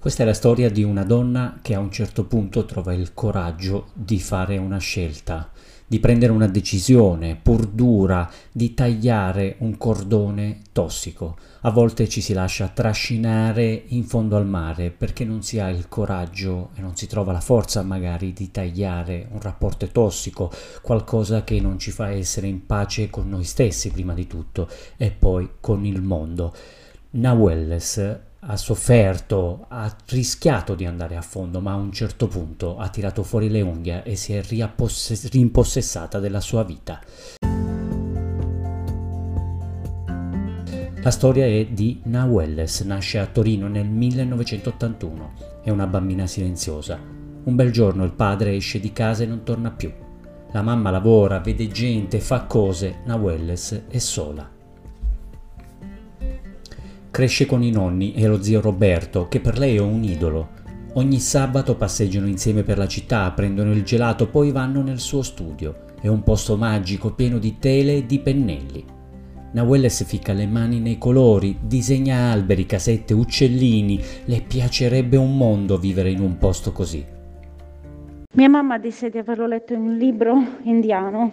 Questa è la storia di una donna che a un certo punto trova il coraggio di fare una scelta, di prendere una decisione pur dura, di tagliare un cordone tossico. A volte ci si lascia trascinare in fondo al mare perché non si ha il coraggio e non si trova la forza magari di tagliare un rapporto tossico, qualcosa che non ci fa essere in pace con noi stessi prima di tutto e poi con il mondo. Nawelles ha sofferto, ha rischiato di andare a fondo, ma a un certo punto ha tirato fuori le unghie e si è rimpossessata della sua vita. La storia è di Nawelles, nasce a Torino nel 1981, è una bambina silenziosa. Un bel giorno il padre esce di casa e non torna più. La mamma lavora, vede gente, fa cose, Nawelles è sola. Cresce con i nonni e lo zio Roberto, che per lei è un idolo. Ogni sabato passeggiano insieme per la città, prendono il gelato, poi vanno nel suo studio. È un posto magico pieno di tele e di pennelli. Nawelles ficca le mani nei colori, disegna alberi, casette, uccellini. Le piacerebbe un mondo vivere in un posto così. Mia mamma disse di averlo letto in un libro indiano,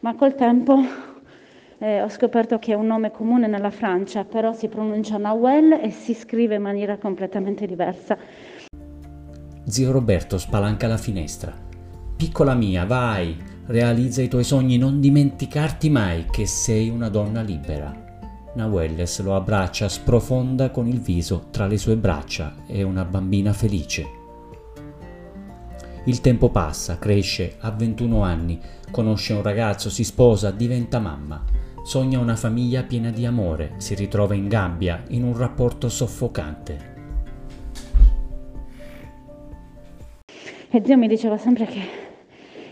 ma col tempo eh, ho scoperto che è un nome comune nella Francia, però si pronuncia Nawel e si scrive in maniera completamente diversa. Zio Roberto spalanca la finestra. Piccola mia, vai, realizza i tuoi sogni, non dimenticarti mai che sei una donna libera. Nawelles lo abbraccia, sprofonda con il viso tra le sue braccia, è una bambina felice. Il tempo passa, cresce, ha 21 anni, conosce un ragazzo, si sposa, diventa mamma. Sogna una famiglia piena di amore, si ritrova in gabbia, in un rapporto soffocante. E Dio mi diceva sempre che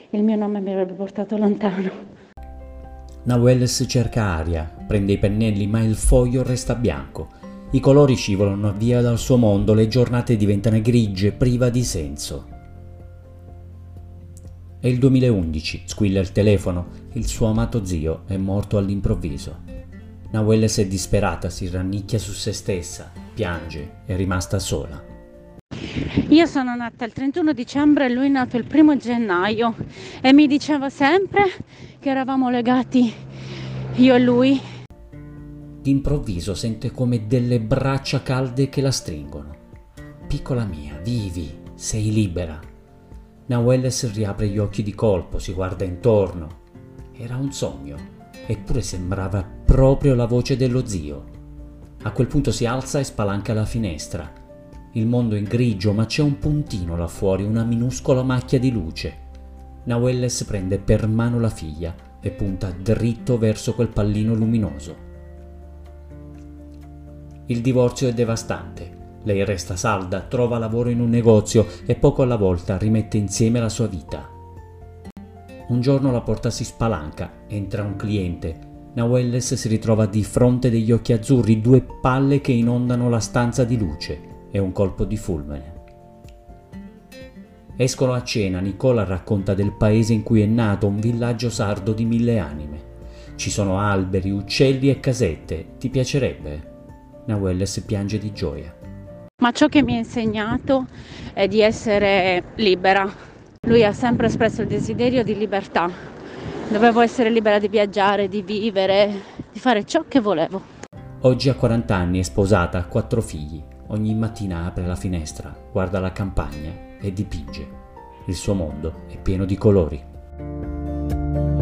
il mio nome mi avrebbe portato lontano. Nawelles cerca aria, prende i pennelli, ma il foglio resta bianco. I colori scivolano via dal suo mondo, le giornate diventano grigie, priva di senso. È il 2011, squilla il telefono, il suo amato zio è morto all'improvviso. Nawelles è disperata, si rannicchia su se stessa, piange, è rimasta sola. Io sono nata il 31 dicembre e lui è nato il 1 gennaio e mi diceva sempre che eravamo legati io e lui. D'improvviso sente come delle braccia calde che la stringono. Piccola mia, vivi, sei libera. Nawelles riapre gli occhi di colpo, si guarda intorno. Era un sogno, eppure sembrava proprio la voce dello zio. A quel punto si alza e spalanca la finestra. Il mondo è grigio, ma c'è un puntino là fuori, una minuscola macchia di luce. Nawelles prende per mano la figlia e punta dritto verso quel pallino luminoso. Il divorzio è devastante. Lei resta salda, trova lavoro in un negozio e poco alla volta rimette insieme la sua vita. Un giorno la porta si spalanca, entra un cliente. Nawelles si ritrova di fronte degli occhi azzurri, due palle che inondano la stanza di luce e un colpo di fulmine. Escono a cena, Nicola racconta del paese in cui è nato, un villaggio sardo di mille anime. Ci sono alberi, uccelli e casette. Ti piacerebbe? Nawelles piange di gioia ma ciò che mi ha insegnato è di essere libera. Lui ha sempre espresso il desiderio di libertà. Dovevo essere libera di viaggiare, di vivere, di fare ciò che volevo. Oggi ha 40 anni, è sposata, ha quattro figli. Ogni mattina apre la finestra, guarda la campagna e dipinge. Il suo mondo è pieno di colori.